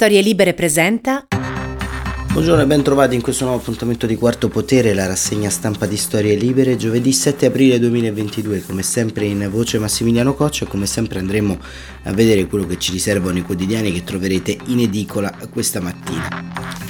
Storie Libere presenta. Buongiorno e ben trovati in questo nuovo appuntamento di Quarto Potere, la rassegna stampa di Storie Libere, giovedì 7 aprile 2022, come sempre in voce Massimiliano Coccia e come sempre andremo a vedere quello che ci riservano i quotidiani che troverete in edicola questa mattina.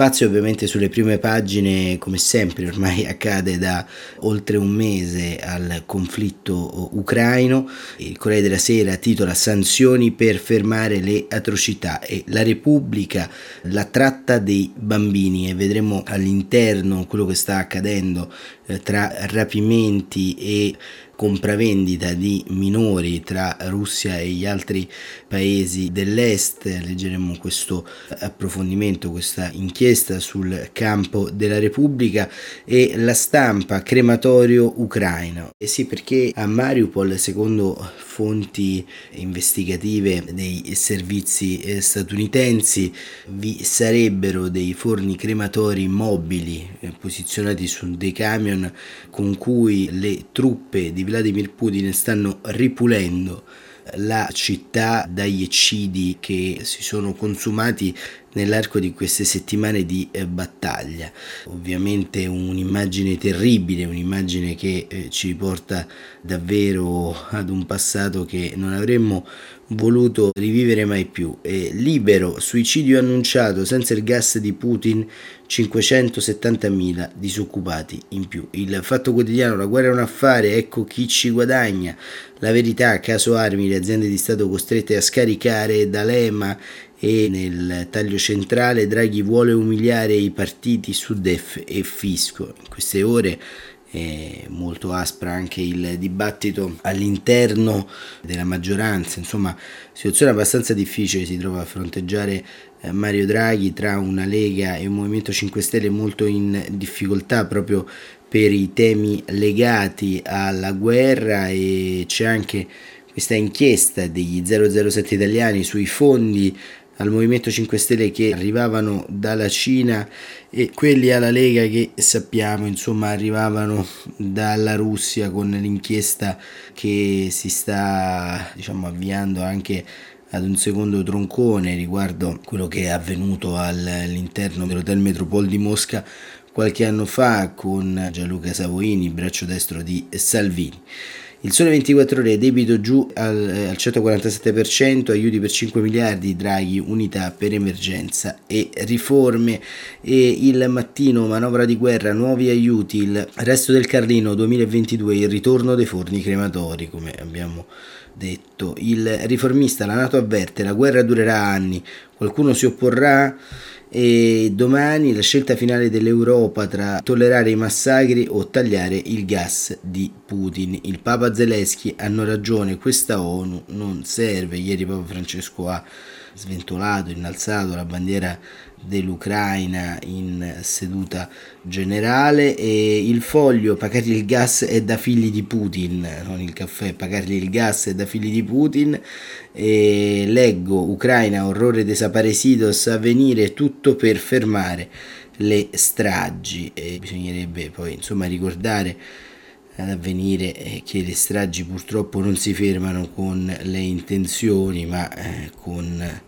Spazio ovviamente sulle prime pagine, come sempre ormai accade da oltre un mese al conflitto ucraino. Il Corriere della Sera titola Sanzioni per fermare le atrocità e la Repubblica la tratta dei bambini e vedremo all'interno quello che sta accadendo eh, tra rapimenti e compravendita di minori tra Russia e gli altri paesi dell'est. Leggeremo questo approfondimento, questa inchiesta sul campo della Repubblica e la stampa crematorio ucraino. E sì, perché a Mariupol, secondo fonti investigative dei servizi eh, statunitensi, vi sarebbero dei forni crematori mobili eh, posizionati su dei camion con cui le truppe di Vladimir Putin stanno ripulendo la città dagli eccidi che si sono consumati nell'arco di queste settimane di eh, battaglia. Ovviamente un'immagine terribile, un'immagine che eh, ci porta davvero ad un passato che non avremmo voluto rivivere mai più. E libero, suicidio annunciato, senza il gas di Putin 570.000 disoccupati in più. Il fatto quotidiano, la guerra è un affare, ecco chi ci guadagna. La verità, caso armi, le aziende di Stato costrette a scaricare D'Alema e nel taglio centrale Draghi vuole umiliare i partiti su DEF e Fisco. In queste ore è molto aspra anche il dibattito all'interno della maggioranza, insomma situazione abbastanza difficile si trova a fronteggiare eh, Mario Draghi tra una Lega e un Movimento 5 Stelle molto in difficoltà proprio per i temi legati alla guerra e c'è anche questa inchiesta degli 007 italiani sui fondi al Movimento 5 Stelle che arrivavano dalla Cina e quelli alla Lega che sappiamo insomma arrivavano dalla Russia con l'inchiesta che si sta diciamo avviando anche ad un secondo troncone riguardo quello che è avvenuto all'interno dell'Hotel Metropole di Mosca qualche anno fa con Gianluca Savoini, braccio destro di Salvini. Il sole 24 ore, debito giù al, eh, al 147%, aiuti per 5 miliardi, Draghi, unità per emergenza e riforme. E il mattino, manovra di guerra, nuovi aiuti, il resto del Carlino 2022, il ritorno dei forni crematori, come abbiamo detto. Il riformista, la Nato avverte, la guerra durerà anni, qualcuno si opporrà e domani la scelta finale dell'Europa tra tollerare i massacri o tagliare il gas di Putin. Il Papa Zelensky hanno ragione, questa ONU non serve. Ieri Papa Francesco ha sventolato, innalzato la bandiera dell'Ucraina in seduta generale e il foglio pagargli il gas è da figli di Putin, non il caffè, pagargli il gas è da figli di Putin e leggo Ucraina orrore desaparecidos a venire tutto per fermare le stragi e bisognerebbe poi insomma ricordare ad avvenire eh, che le stragi purtroppo non si fermano con le intenzioni ma eh, con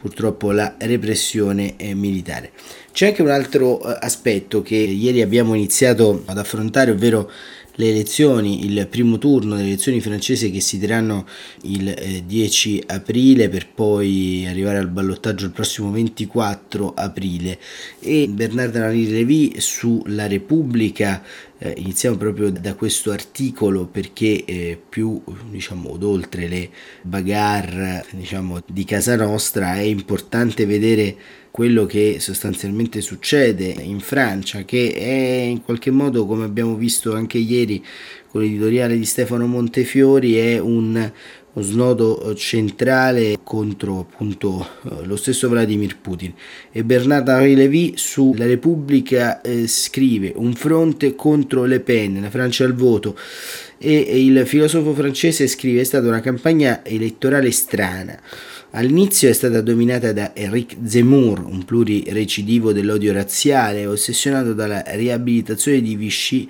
purtroppo la repressione eh, militare. C'è anche un altro aspetto che ieri abbiamo iniziato ad affrontare, ovvero le elezioni, il primo turno delle elezioni francesi che si terranno il eh, 10 aprile per poi arrivare al ballottaggio il prossimo 24 aprile. E Bernardo Henri Lévy sulla Repubblica eh, iniziamo proprio da questo articolo perché eh, più diciamo oltre le bagarre diciamo di casa nostra è importante vedere quello che sostanzialmente succede in Francia, che è in qualche modo, come abbiamo visto anche ieri con l'editoriale di Stefano Montefiori, è un, snodo centrale contro appunto lo stesso Vladimir Putin. E Bernard-Henri Lévy su La Repubblica eh, scrive un fronte contro Le Pen, la Francia al voto. E, e il filosofo francese scrive è stata una campagna elettorale strana All'inizio è stata dominata da Eric Zemmour, un plurirecidivo dell'odio razziale, ossessionato dalla riabilitazione di Vichy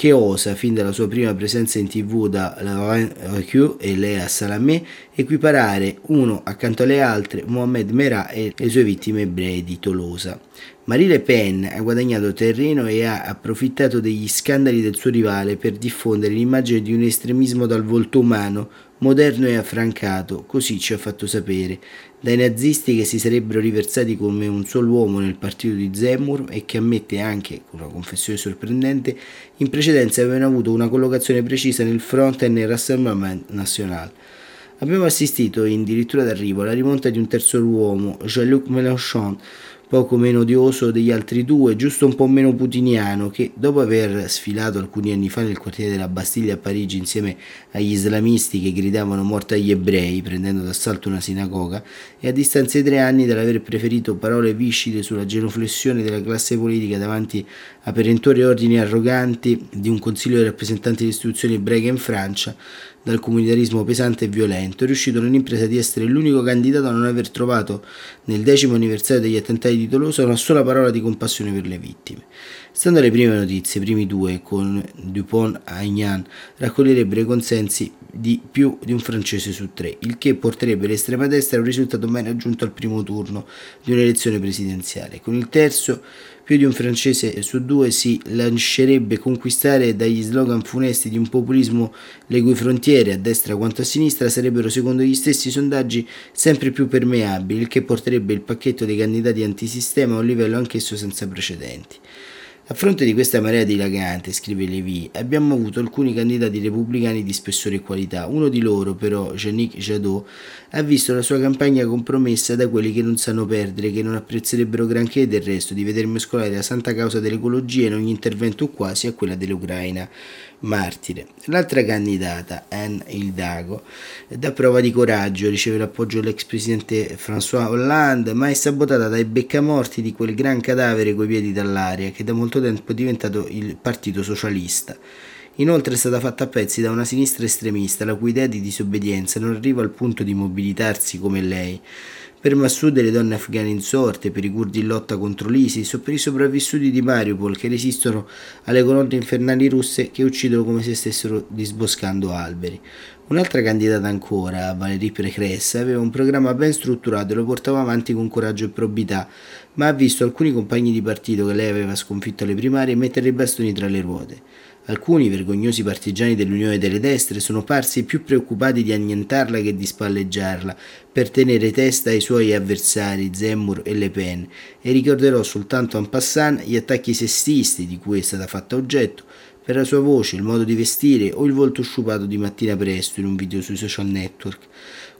che osa, fin dalla sua prima presenza in tv da Laurent Recue e Lea Salamé, equiparare uno accanto alle altre Mohamed Merah e le sue vittime ebrei di Tolosa. Marie Le Pen ha guadagnato terreno e ha approfittato degli scandali del suo rivale per diffondere l'immagine di un estremismo dal volto umano, moderno e affrancato, così ci ha fatto sapere, dai nazisti che si sarebbero riversati come un solo uomo nel partito di Zemmour e che ammette anche, con una confessione sorprendente, in precedenza avevano avuto una collocazione precisa nel Front e nel Rassemblement National. Abbiamo assistito in dirittura d'arrivo alla rimonta di un terzo uomo, Jean-Luc Mélenchon, poco meno odioso degli altri due, giusto un po' meno putiniano, che dopo aver sfilato alcuni anni fa nel quartiere della Bastiglia a Parigi insieme agli islamisti che gridavano morte agli ebrei, prendendo d'assalto una sinagoga, e a distanza di tre anni dall'aver preferito parole viscide sulla genuflessione della classe politica davanti a perentori ordini arroganti di un consiglio dei rappresentanti delle istituzioni ebraiche in Francia, dal comunitarismo pesante e violento, è riuscito nell'impresa di essere l'unico candidato a non aver trovato nel decimo anniversario degli attentati di Tolosa una sola parola di compassione per le vittime. Stando alle prime notizie, i primi due, con Dupont Aignan, raccoglierebbero i consensi di più di un francese su tre, il che porterebbe l'estrema destra a un risultato mai raggiunto al primo turno di un'elezione presidenziale. Con il terzo, più di un francese su due si lascerebbe conquistare dagli slogan funesti di un populismo le cui frontiere, a destra quanto a sinistra, sarebbero secondo gli stessi sondaggi sempre più permeabili, il che porterebbe il pacchetto dei candidati antisistema a un livello anch'esso senza precedenti. A fronte di questa marea dilagante, scrive Levy, abbiamo avuto alcuni candidati repubblicani di spessore e qualità. Uno di loro, però, Yannick Jadot, ha visto la sua campagna compromessa da quelli che non sanno perdere, che non apprezzerebbero granché del resto di veder mescolare la santa causa dell'ecologia in ogni intervento quasi a quella dell'Ucraina martire. L'altra candidata, Anne Hildago, dà prova di coraggio, riceve l'appoggio dell'ex presidente François Hollande, ma è sabotata dai beccamorti di quel gran cadavere coi piedi dall'aria che da molto tempo è diventato il Partito Socialista. Inoltre è stata fatta a pezzi da una sinistra estremista la cui idea di disobbedienza non arriva al punto di mobilitarsi come lei. Per Massoud e le donne afghane insorte, per i curdi in lotta contro l'ISIS o per i sopravvissuti di Mariupol che resistono alle colonne infernali russe che uccidono come se stessero disboscando alberi. Un'altra candidata ancora, Valérie Pécresse, aveva un programma ben strutturato e lo portava avanti con coraggio e probità, ma ha visto alcuni compagni di partito che lei aveva sconfitto alle primarie mettere i bastoni tra le ruote. Alcuni vergognosi partigiani dell'Unione delle Destre sono parsi più preoccupati di annientarla che di spalleggiarla, per tenere testa ai suoi avversari Zemmour e Le Pen, e ricorderò soltanto en passant gli attacchi sessisti di cui è stata fatta oggetto, per la sua voce, il modo di vestire o il volto sciupato di mattina presto in un video sui social network.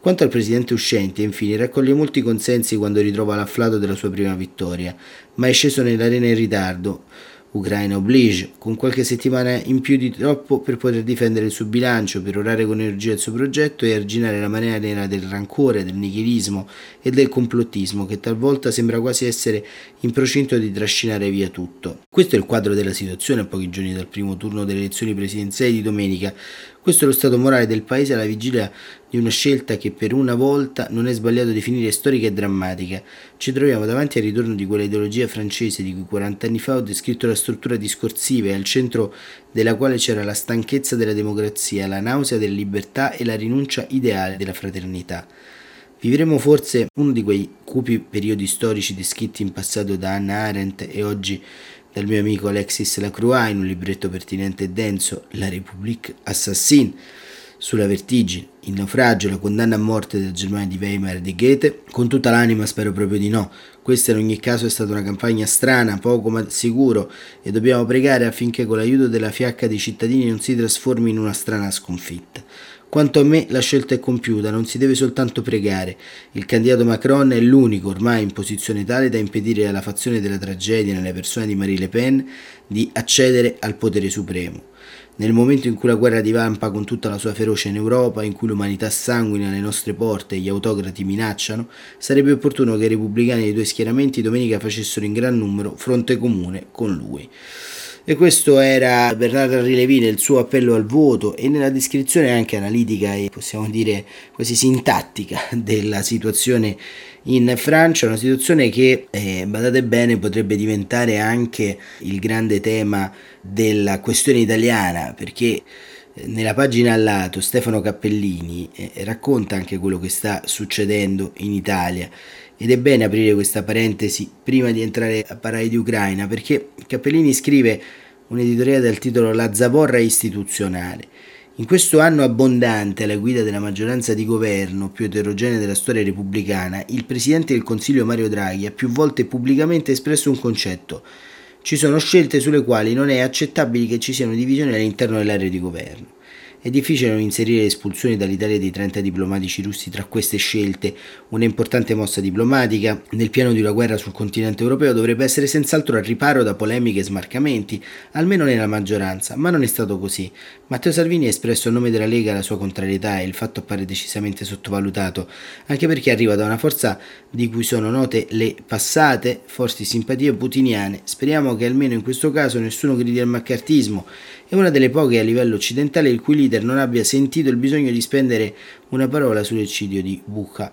Quanto al presidente uscente, infine, raccoglie molti consensi quando ritrova l'afflato della sua prima vittoria, ma è sceso nell'arena in ritardo, Ucraina oblige, con qualche settimana in più di troppo per poter difendere il suo bilancio, per orare con energia il suo progetto e arginare la marea nera del rancore, del nichilismo e del complottismo che talvolta sembra quasi essere in procinto di trascinare via tutto. Questo è il quadro della situazione a pochi giorni dal primo turno delle elezioni presidenziali di domenica, questo è lo stato morale del paese alla vigilia di una scelta che per una volta non è sbagliato definire storica e drammatica. Ci troviamo davanti al ritorno di quella ideologia francese di cui 40 anni fa ho descritto la struttura discorsiva e al centro della quale c'era la stanchezza della democrazia, la nausea della libertà e la rinuncia ideale della fraternità. Vivremo forse uno di quei cupi periodi storici descritti in passato da Hannah Arendt e oggi dal mio amico Alexis Lacroix in un libretto pertinente e denso, La République Assassine, sulla vertigine, il naufragio, la condanna a morte della Germania di Weimar e di Goethe, con tutta l'anima spero proprio di no. Questa in ogni caso è stata una campagna strana, poco ma sicuro, e dobbiamo pregare affinché con l'aiuto della fiacca dei cittadini non si trasformi in una strana sconfitta. Quanto a me la scelta è compiuta, non si deve soltanto pregare. Il candidato Macron è l'unico ormai in posizione tale da impedire alla fazione della tragedia nelle persone di Marie Le Pen di accedere al potere supremo. Nel momento in cui la guerra divampa con tutta la sua ferocia in Europa, in cui l'umanità sanguina alle nostre porte e gli autocrati minacciano, sarebbe opportuno che i repubblicani dei due schieramenti domenica facessero in gran numero fronte comune con lui. E questo era Bernardo Rilevi nel suo appello al voto e nella descrizione anche analitica e possiamo dire quasi sintattica della situazione in Francia, una situazione che, eh, badate bene, potrebbe diventare anche il grande tema della questione italiana, perché nella pagina al lato Stefano Cappellini eh, racconta anche quello che sta succedendo in Italia. Ed è bene aprire questa parentesi prima di entrare a parlare di Ucraina perché Cappellini scrive un editoriale dal titolo La zavorra istituzionale. In questo anno abbondante alla guida della maggioranza di governo più eterogenea della storia repubblicana, il Presidente del Consiglio Mario Draghi ha più volte pubblicamente espresso un concetto. Ci sono scelte sulle quali non è accettabile che ci siano divisioni all'interno dell'area di governo. È difficile non inserire l'espulsione dall'Italia dei 30 diplomatici russi tra queste scelte. Una importante mossa diplomatica nel piano di una guerra sul continente europeo dovrebbe essere senz'altro al riparo da polemiche e smarcamenti, almeno nella maggioranza, ma non è stato così. Matteo Salvini ha espresso a nome della Lega la sua contrarietà e il fatto appare decisamente sottovalutato, anche perché arriva da una forza di cui sono note le passate forti simpatie putiniane. Speriamo che almeno in questo caso nessuno gridi al maccartismo è una delle poche a livello occidentale il cui leader non abbia sentito il bisogno di spendere una parola sull'eccidio di Bucca.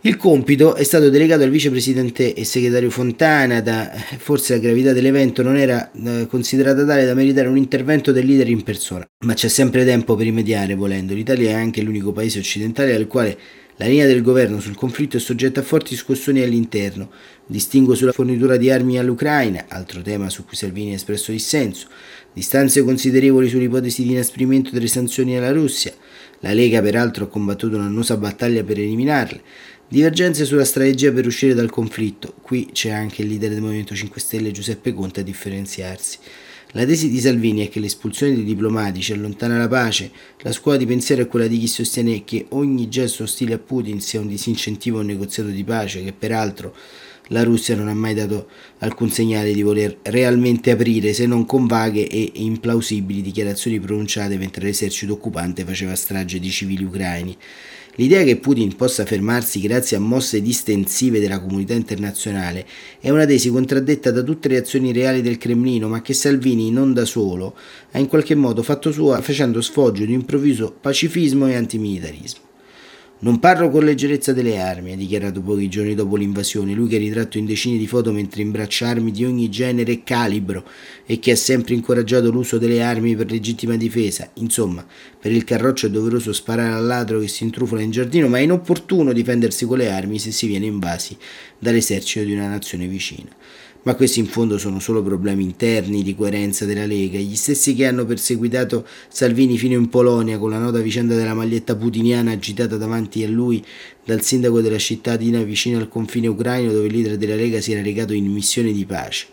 Il compito è stato delegato al vicepresidente e segretario Fontana, da, forse la gravità dell'evento non era eh, considerata tale da meritare un intervento del leader in persona, ma c'è sempre tempo per rimediare volendo. L'Italia è anche l'unico paese occidentale al quale la linea del governo sul conflitto è soggetta a forti scossoni all'interno. Distingo sulla fornitura di armi all'Ucraina, altro tema su cui Salvini ha espresso dissenso, distanze considerevoli sull'ipotesi di inasprimento delle sanzioni alla Russia. La Lega peraltro ha combattuto un'annosa battaglia per eliminarle. Divergenze sulla strategia per uscire dal conflitto. Qui c'è anche il leader del Movimento 5 Stelle Giuseppe Conte a differenziarsi. La tesi di Salvini è che l'espulsione dei diplomatici allontana la pace. La scuola di pensiero è quella di chi sostiene che ogni gesto ostile a Putin sia un disincentivo a un negoziato di pace, che peraltro la Russia non ha mai dato alcun segnale di voler realmente aprire, se non con vaghe e implausibili dichiarazioni pronunciate mentre l'esercito occupante faceva strage di civili ucraini. L'idea che Putin possa fermarsi grazie a mosse distensive della comunità internazionale è una tesi contraddetta da tutte le azioni reali del Cremlino, ma che Salvini, non da solo, ha in qualche modo fatto sua facendo sfoggio di improvviso pacifismo e antimilitarismo. Non parlo con leggerezza delle armi, ha dichiarato pochi giorni dopo l'invasione, lui che è ritratto in decine di foto mentre imbraccia armi di ogni genere e calibro e che ha sempre incoraggiato l'uso delle armi per legittima difesa. Insomma, per il carroccio è doveroso sparare al ladro che si intrufola in giardino, ma è inopportuno difendersi con le armi se si viene invasi dall'esercito di una nazione vicina ma questi in fondo sono solo problemi interni di coerenza della Lega, gli stessi che hanno perseguitato Salvini fino in Polonia con la nota vicenda della maglietta putiniana agitata davanti a lui dal sindaco della cittadina vicino al confine ucraino dove il leader della Lega si era recato in missione di pace.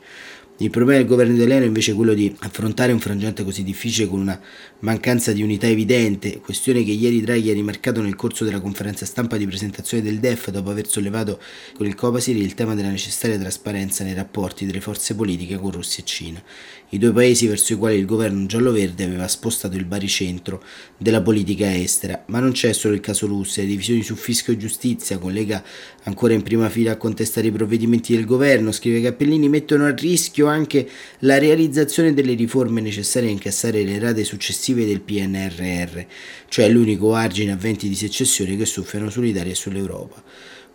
Il problema del governo italiano è invece quello di affrontare un frangente così difficile con una mancanza di unità evidente, questione che ieri Draghi ha rimarcato nel corso della conferenza stampa di presentazione del DEF dopo aver sollevato con il Copasir il tema della necessaria trasparenza nei rapporti delle forze politiche con Russia e Cina, i due paesi verso i quali il governo giallo-verde aveva spostato il baricentro della politica estera. Ma non c'è solo il caso Russia, le divisioni su fisco e giustizia, collega ancora in prima fila a contestare i provvedimenti del governo, scrive Cappellini, mettono a rischio esempio anche la realizzazione delle riforme necessarie a incassare le rate successive del PNRR, cioè l'unico argine a venti di secessione che soffiano sull'Italia e sull'Europa.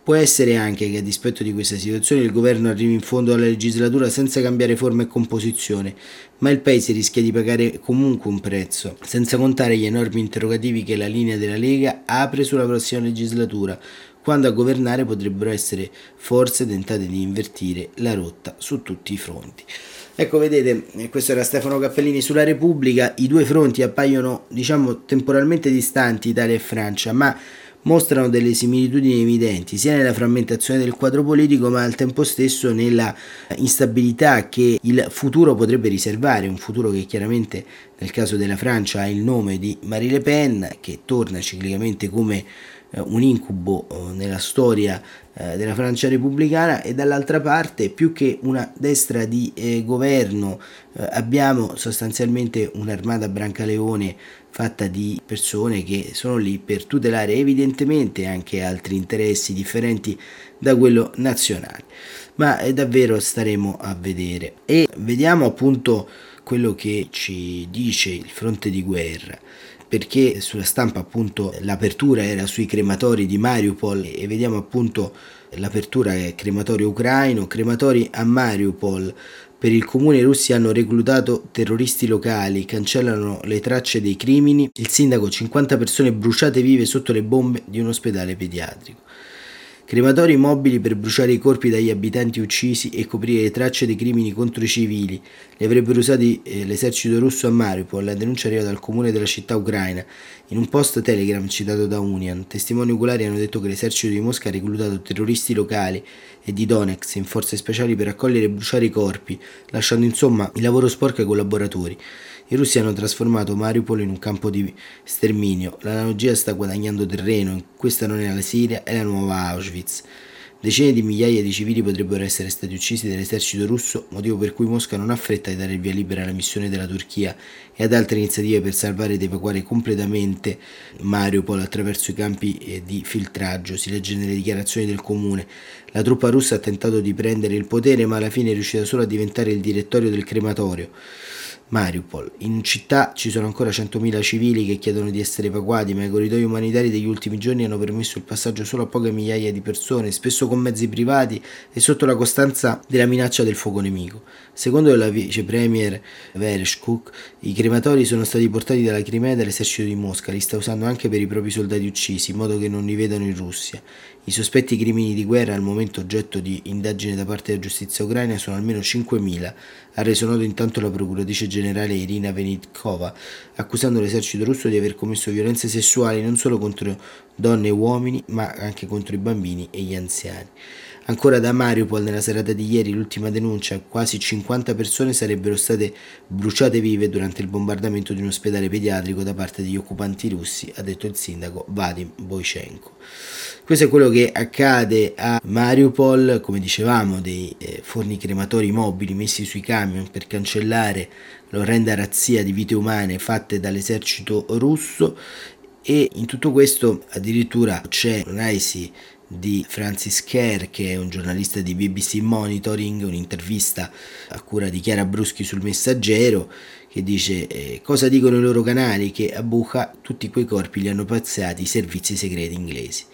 Può essere anche che a dispetto di questa situazione il governo arrivi in fondo alla legislatura senza cambiare forma e composizione, ma il Paese rischia di pagare comunque un prezzo, senza contare gli enormi interrogativi che la linea della Lega apre sulla prossima legislatura, quando a governare potrebbero essere forze tentate di invertire la rotta su tutti i fronti. Ecco, vedete, eh, questo era Stefano Cappellini sulla Repubblica, i due fronti appaiono, diciamo, temporalmente distanti, Italia e Francia, ma mostrano delle similitudini evidenti sia nella frammentazione del quadro politico ma al tempo stesso nella instabilità che il futuro potrebbe riservare, un futuro che chiaramente nel caso della Francia ha il nome di Marie Le Pen che torna ciclicamente come un incubo eh, nella storia eh, della Francia repubblicana e dall'altra parte più che una destra di governo abbiamo sostanzialmente un'armata Brancaleone fatta di persone che sono lì per tutelare evidentemente anche altri interessi differenti da quello nazionale. Ma davvero staremo a vedere e vediamo appunto quello che ci dice il fronte di guerra perché sulla stampa appunto l'apertura era sui crematori di Mariupol e vediamo appunto l'apertura è crematorio ucraino, crematori a Mariupol Per il comune i russi hanno reclutato terroristi locali, cancellano le tracce dei crimini, il sindaco 50 persone bruciate vive sotto le bombe di un ospedale pediatrico. Crematori mobili per bruciare i corpi dagli abitanti uccisi e coprire le tracce dei crimini contro i civili. Li avrebbero usati eh, l'esercito russo a Mariupol. La denuncia arriva dal comune della città ucraina. In un post Telegram citato da Union, testimoni oculari hanno detto che l'esercito di Mosca ha reclutato terroristi locali e di Donetsk in forze speciali per raccogliere e bruciare i corpi, lasciando insomma il lavoro sporco ai collaboratori. I russi hanno trasformato Mariupol in un campo di sterminio. L'analogia sta guadagnando terreno. Questa non è la Siria, è la nuova Auschwitz. Decine di migliaia di civili potrebbero essere stati uccisi dall'esercito russo, motivo per cui Mosca non ha fretta di dare il via libera alla missione della Turchia e ad altre iniziative per salvare ed evacuare completamente Mariupol attraverso i campi eh, di filtraggio. Si legge nelle dichiarazioni del comune. La truppa russa ha tentato di prendere il potere, ma alla fine è riuscita solo a diventare il direttorio del crematorio. Mariupol. In città ci sono ancora 100.000 civili che chiedono di essere evacuati, ma i corridoi umanitari degli ultimi giorni hanno permesso il passaggio solo a poche migliaia di persone, spesso con mezzi privati e sotto la costanza della minaccia del fuoco nemico. Secondo la vice premier Vereshchuk, i crematori sono stati portati dalla Crimea dall'esercito di Mosca, li sta usando anche per i propri soldati uccisi, in modo che non li vedano in Russia. I sospetti crimini di guerra, al momento oggetto di indagine da parte della giustizia ucraina, sono almeno 5.000, ha reso noto intanto la procuratrice generale Irina Venitkova, accusando l'esercito russo di aver commesso violenze sessuali non solo contro donne e uomini, ma anche contro i bambini e gli anziani. Ancora da Mariupol, nella serata di ieri, l'ultima denuncia, quasi 50 persone sarebbero state bruciate vive durante il bombardamento di un ospedale pediatrico da parte degli occupanti russi, ha detto il sindaco Vadim Boichenko. Questo è quello che accade a Mariupol, come dicevamo, dei eh, forni crematori mobili messi sui camion per cancellare l'orrenda razzia di vite umane fatte dall'esercito russo e in tutto questo addirittura c'è un'analisi di Francis Kerr, che è un giornalista di BBC Monitoring, un'intervista a cura di Chiara Bruschi sul Messaggero, che dice eh, cosa dicono i loro canali che a Bucha tutti quei corpi li hanno pazzati i servizi segreti inglesi.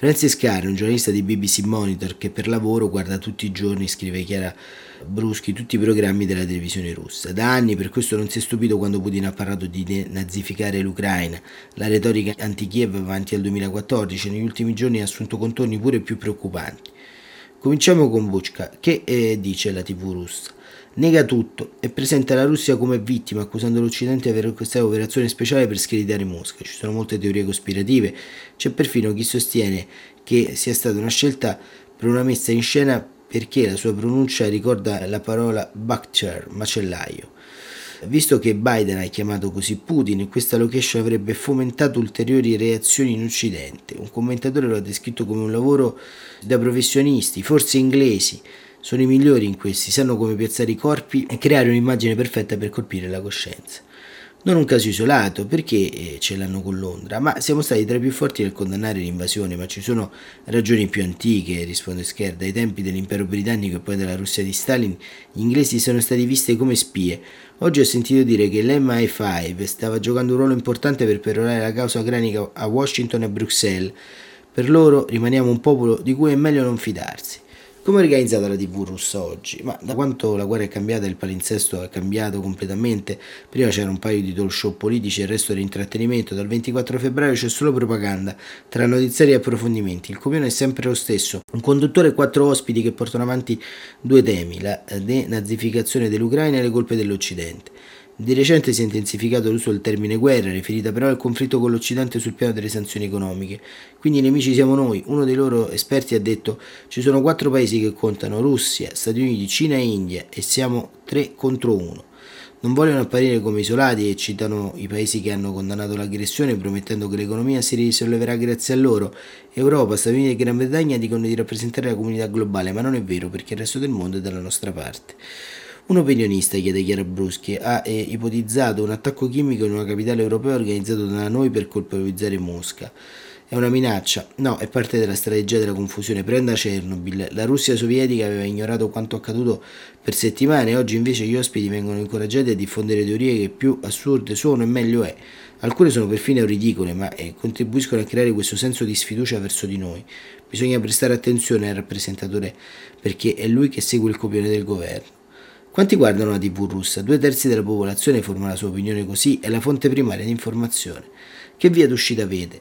Francis Carr, un giornalista di BBC Monitor che per lavoro guarda tutti i giorni, scrive Chiara Bruschi, tutti i programmi della televisione russa. Da anni per questo non si è stupito quando Putin ha parlato di nazificare l'Ucraina. La retorica anti-Kiev avanti al 2014 negli ultimi giorni ha assunto contorni pure più preoccupanti. Cominciamo con Buchka. Che eh, dice la TV russa? Nega tutto e presenta la Russia come vittima, accusando l'Occidente di aver orchestrato operazione speciale per screditare Mosca. Ci sono molte teorie cospirative, c'è perfino chi sostiene che sia stata una scelta per una messa in scena perché la sua pronuncia ricorda la parola Bakhtar, macellaio. Visto che Biden ha chiamato così Putin, questa location avrebbe fomentato ulteriori reazioni in Occidente. Un commentatore lo ha descritto come un lavoro da professionisti, forse inglesi, sono i migliori in questi, sanno come piazzare i corpi e creare un'immagine perfetta per colpire la coscienza. Non un caso isolato, perché eh, ce l'hanno con Londra, ma siamo stati tra i più forti nel condannare l'invasione, ma ci sono ragioni più antiche, risponde Scher, dai tempi dell'impero britannico e poi della Russia di Stalin, gli inglesi sono stati visti come spie. Oggi ho sentito dire che l'MI5 stava giocando un ruolo importante per perorare la causa granica a Washington e Bruxelles. Per loro rimaniamo un popolo di cui è meglio non fidarsi. Come è organizzata la TV russa oggi? Ma da quanto la guerra è cambiata, il palinsesto è cambiato completamente. Prima c'era un paio di talk show politici e il resto era intrattenimento. Dal 24 febbraio c'è solo propaganda, tra notiziari e approfondimenti. Il copione è sempre lo stesso. Un conduttore e quattro ospiti che portano avanti due temi, la denazificazione dell'Ucraina e le colpe dell'Occidente. Di recente si è intensificato l'uso del termine guerra, riferita però al conflitto con l'Occidente sul piano delle sanzioni economiche. Quindi i nemici siamo noi. Uno dei loro esperti ha detto ci sono quattro paesi che contano, Russia, Stati Uniti, Cina e India, e siamo tre contro uno. Non vogliono apparire come isolati e citano i paesi che hanno condannato l'aggressione promettendo che l'economia si risolleverà grazie a loro. Europa, Stati Uniti e Gran Bretagna dicono di rappresentare la comunità globale, ma non è vero perché il resto del mondo è dalla nostra parte. Un opinionista, chiede Chiara Bruschi, ha eh, ipotizzato un attacco chimico in una capitale europea organizzato da noi per colpevolizzare Mosca. È una minaccia? No, è parte della strategia della confusione. Prenda Chernobyl. La Russia sovietica aveva ignorato quanto accaduto per settimane, oggi invece gli ospiti vengono incoraggiati a diffondere teorie che più assurde sono e meglio è. Alcune sono perfino ridicole, ma eh, contribuiscono a creare questo senso di sfiducia verso di noi. Bisogna prestare attenzione al rappresentatore perché è lui che segue il copione del governo. Quanti guardano la TV russa? Due terzi della popolazione forma la sua opinione così, è la fonte primaria di informazione. Che via d'uscita vede?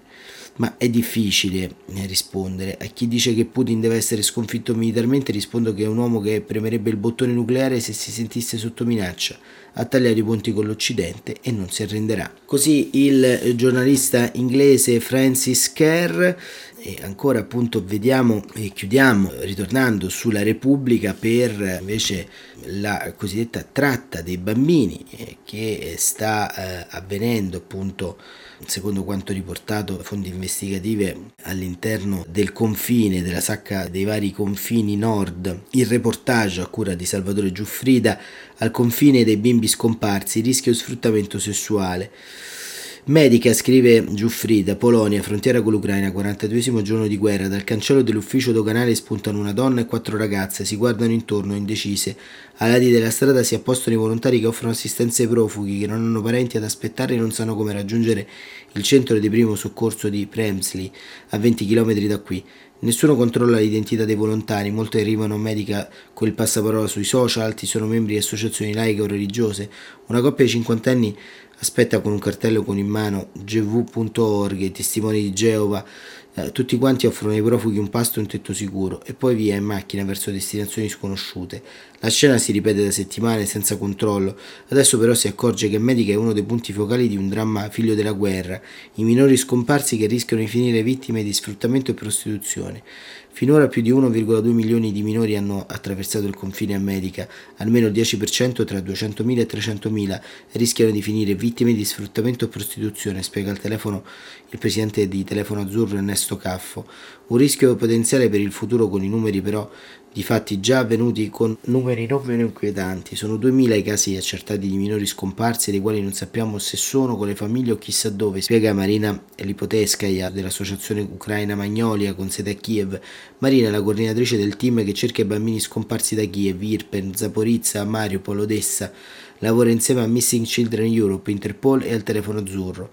Ma è difficile eh, rispondere. A chi dice che Putin deve essere sconfitto militarmente rispondo che è un uomo che premerebbe il bottone nucleare se si sentisse sotto minaccia, ha tagliato i ponti con l'Occidente e non si arrenderà. Così il giornalista inglese Francis Kerr e ancora appunto vediamo e chiudiamo ritornando sulla Repubblica per invece la cosiddetta tratta dei bambini eh, che sta eh, avvenendo appunto secondo quanto riportato da fonti investigative all'interno del confine, della sacca dei vari confini nord, il reportage a cura di Salvatore Giuffrida al confine dei bimbi scomparsi, rischio sfruttamento sessuale. Medica, scrive Giuffrida, Polonia, frontiera con l'Ucraina, 42 giorno di guerra. Dal cancello dell'ufficio doganale spuntano una donna e quattro ragazze, si guardano intorno, indecise. Ai lati della strada si appostano i volontari che offrono assistenza ai profughi, che non hanno parenti ad aspettare e non sanno come raggiungere il centro di primo soccorso di Premsli, a 20 km da qui. Nessuno controlla l'identità dei volontari, molti arrivano a medica il passaparola sui social, altri sono membri di associazioni laiche o religiose. Una coppia di cinquantenni aspetta con un cartello con in mano gv.org, i testimoni di Geova, eh, tutti quanti offrono ai profughi un pasto e un tetto sicuro e poi via in macchina verso destinazioni sconosciute. La scena si ripete da settimane senza controllo, adesso però si accorge che Medica è uno dei punti focali di un dramma figlio della guerra, i minori scomparsi che rischiano di finire vittime di sfruttamento e prostituzione. Finora più di 1,2 milioni di minori hanno attraversato il confine a Medica, almeno il 10% tra 200.000 e 300.000 rischiano di finire vittime di sfruttamento e prostituzione, spiega al telefono il presidente di Telefono Azzurro Ernesto Caffo. Un rischio potenziale per il futuro con i numeri però di fatti già avvenuti con numeri non meno inquietanti. Sono 2000 i casi accertati di minori scomparsi dei quali non sappiamo se sono con le famiglie o chissà dove, spiega Marina Lipoteskaya dell'associazione ucraina Magnolia con sede a Kiev. Marina è la coordinatrice del team che cerca i bambini scomparsi da Kiev, Irpen, Zaporizza, Mariupol, Odessa. Lavora insieme a Missing Children Europe, Interpol e al telefono azzurro.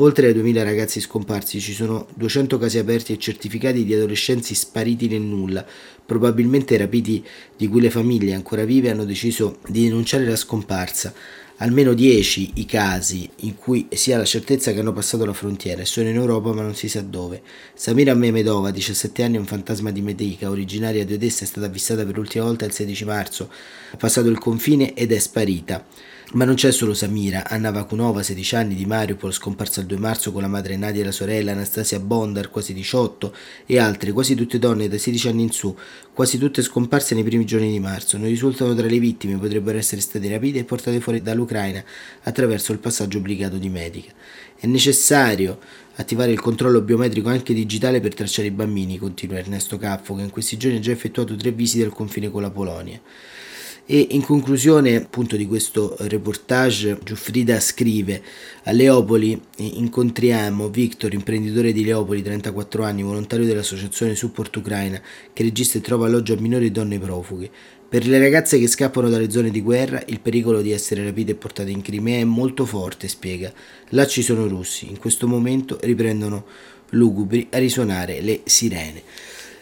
Oltre ai 2000 ragazzi scomparsi ci sono 200 casi aperti e certificati di adolescenti spariti nel nulla, probabilmente rapiti di cui le famiglie ancora vive hanno deciso di denunciare la scomparsa. Almeno 10 i casi in cui si ha la certezza che hanno passato la frontiera e sono in Europa ma non si sa dove. Samira Memedova, 17 anni, è un fantasma di Medica, originaria di Odessa, è stata avvistata per l'ultima volta il 16 marzo, ha passato il confine ed è sparita. Ma non c'è solo Samira, Anna Vakunova, 16 anni, di Mariupol, scomparsa il 2 marzo con la madre Nadia e la sorella, Anastasia Bondar, quasi 18, e altre, quasi tutte donne da 16 anni in su, quasi tutte scomparse nei primi giorni di marzo. Non risultano tra le vittime, potrebbero essere state rapite e portate fuori dall'Ucraina attraverso il passaggio obbligato di medica. È necessario attivare il controllo biometrico anche digitale per tracciare i bambini, continua Ernesto Caffo, che in questi giorni ha già effettuato tre visite al confine con la Polonia. E in conclusione appunto di questo reportage Giuffrida scrive a Leopoli incontriamo Victor, imprenditore di Leopoli, 34 anni, volontario dell'associazione Support Ucraina, che registra e trova alloggio a minori e donne profughe. Per le ragazze che scappano dalle zone di guerra, il pericolo di essere rapite e portate in Crimea è molto forte, spiega. Là ci sono russi, in questo momento riprendono lugubri a risuonare le sirene.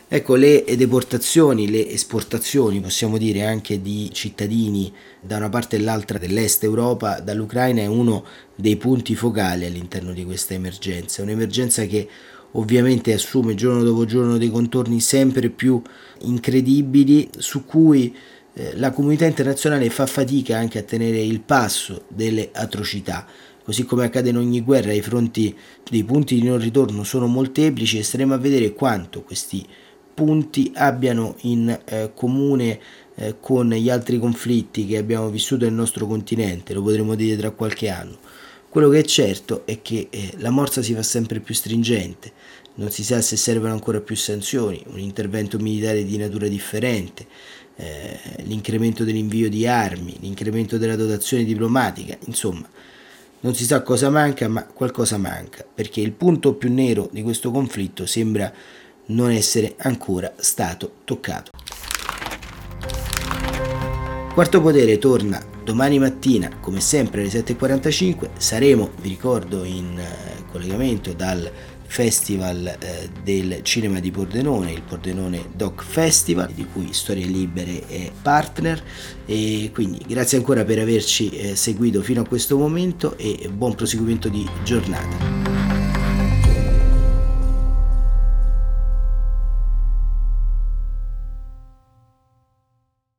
Ecco, le deportazioni, le esportazioni, possiamo dire anche di cittadini da una parte e l'altra dell'est Europa dall'Ucraina è uno dei punti focali all'interno di questa emergenza, un'emergenza che ovviamente assume giorno dopo giorno dei contorni sempre più incredibili su cui eh, la comunità internazionale fa fatica anche a tenere il passo delle atrocità. Così come accade in ogni guerra, i fronti dei punti di non ritorno sono molteplici e staremo a vedere quanto questi punti abbiano in eh, comune eh, con gli altri conflitti che abbiamo vissuto nel nostro continente, lo potremo dire tra qualche anno. Quello che è certo è che eh, la morsa si fa sempre più stringente, non si sa se servono ancora più sanzioni, un intervento militare di natura differente, eh, l'incremento dell'invio di armi, l'incremento della dotazione diplomatica, insomma, non si sa cosa manca, ma qualcosa manca, perché il punto più nero di questo conflitto sembra non essere ancora stato toccato. Quarto Potere torna domani mattina, come sempre alle 7.45. Saremo, vi ricordo, in eh, collegamento dal Festival eh, del Cinema di Pordenone, il Pordenone Doc Festival, di cui Storie Libere è partner. E quindi grazie ancora per averci eh, seguito fino a questo momento e buon proseguimento di giornata.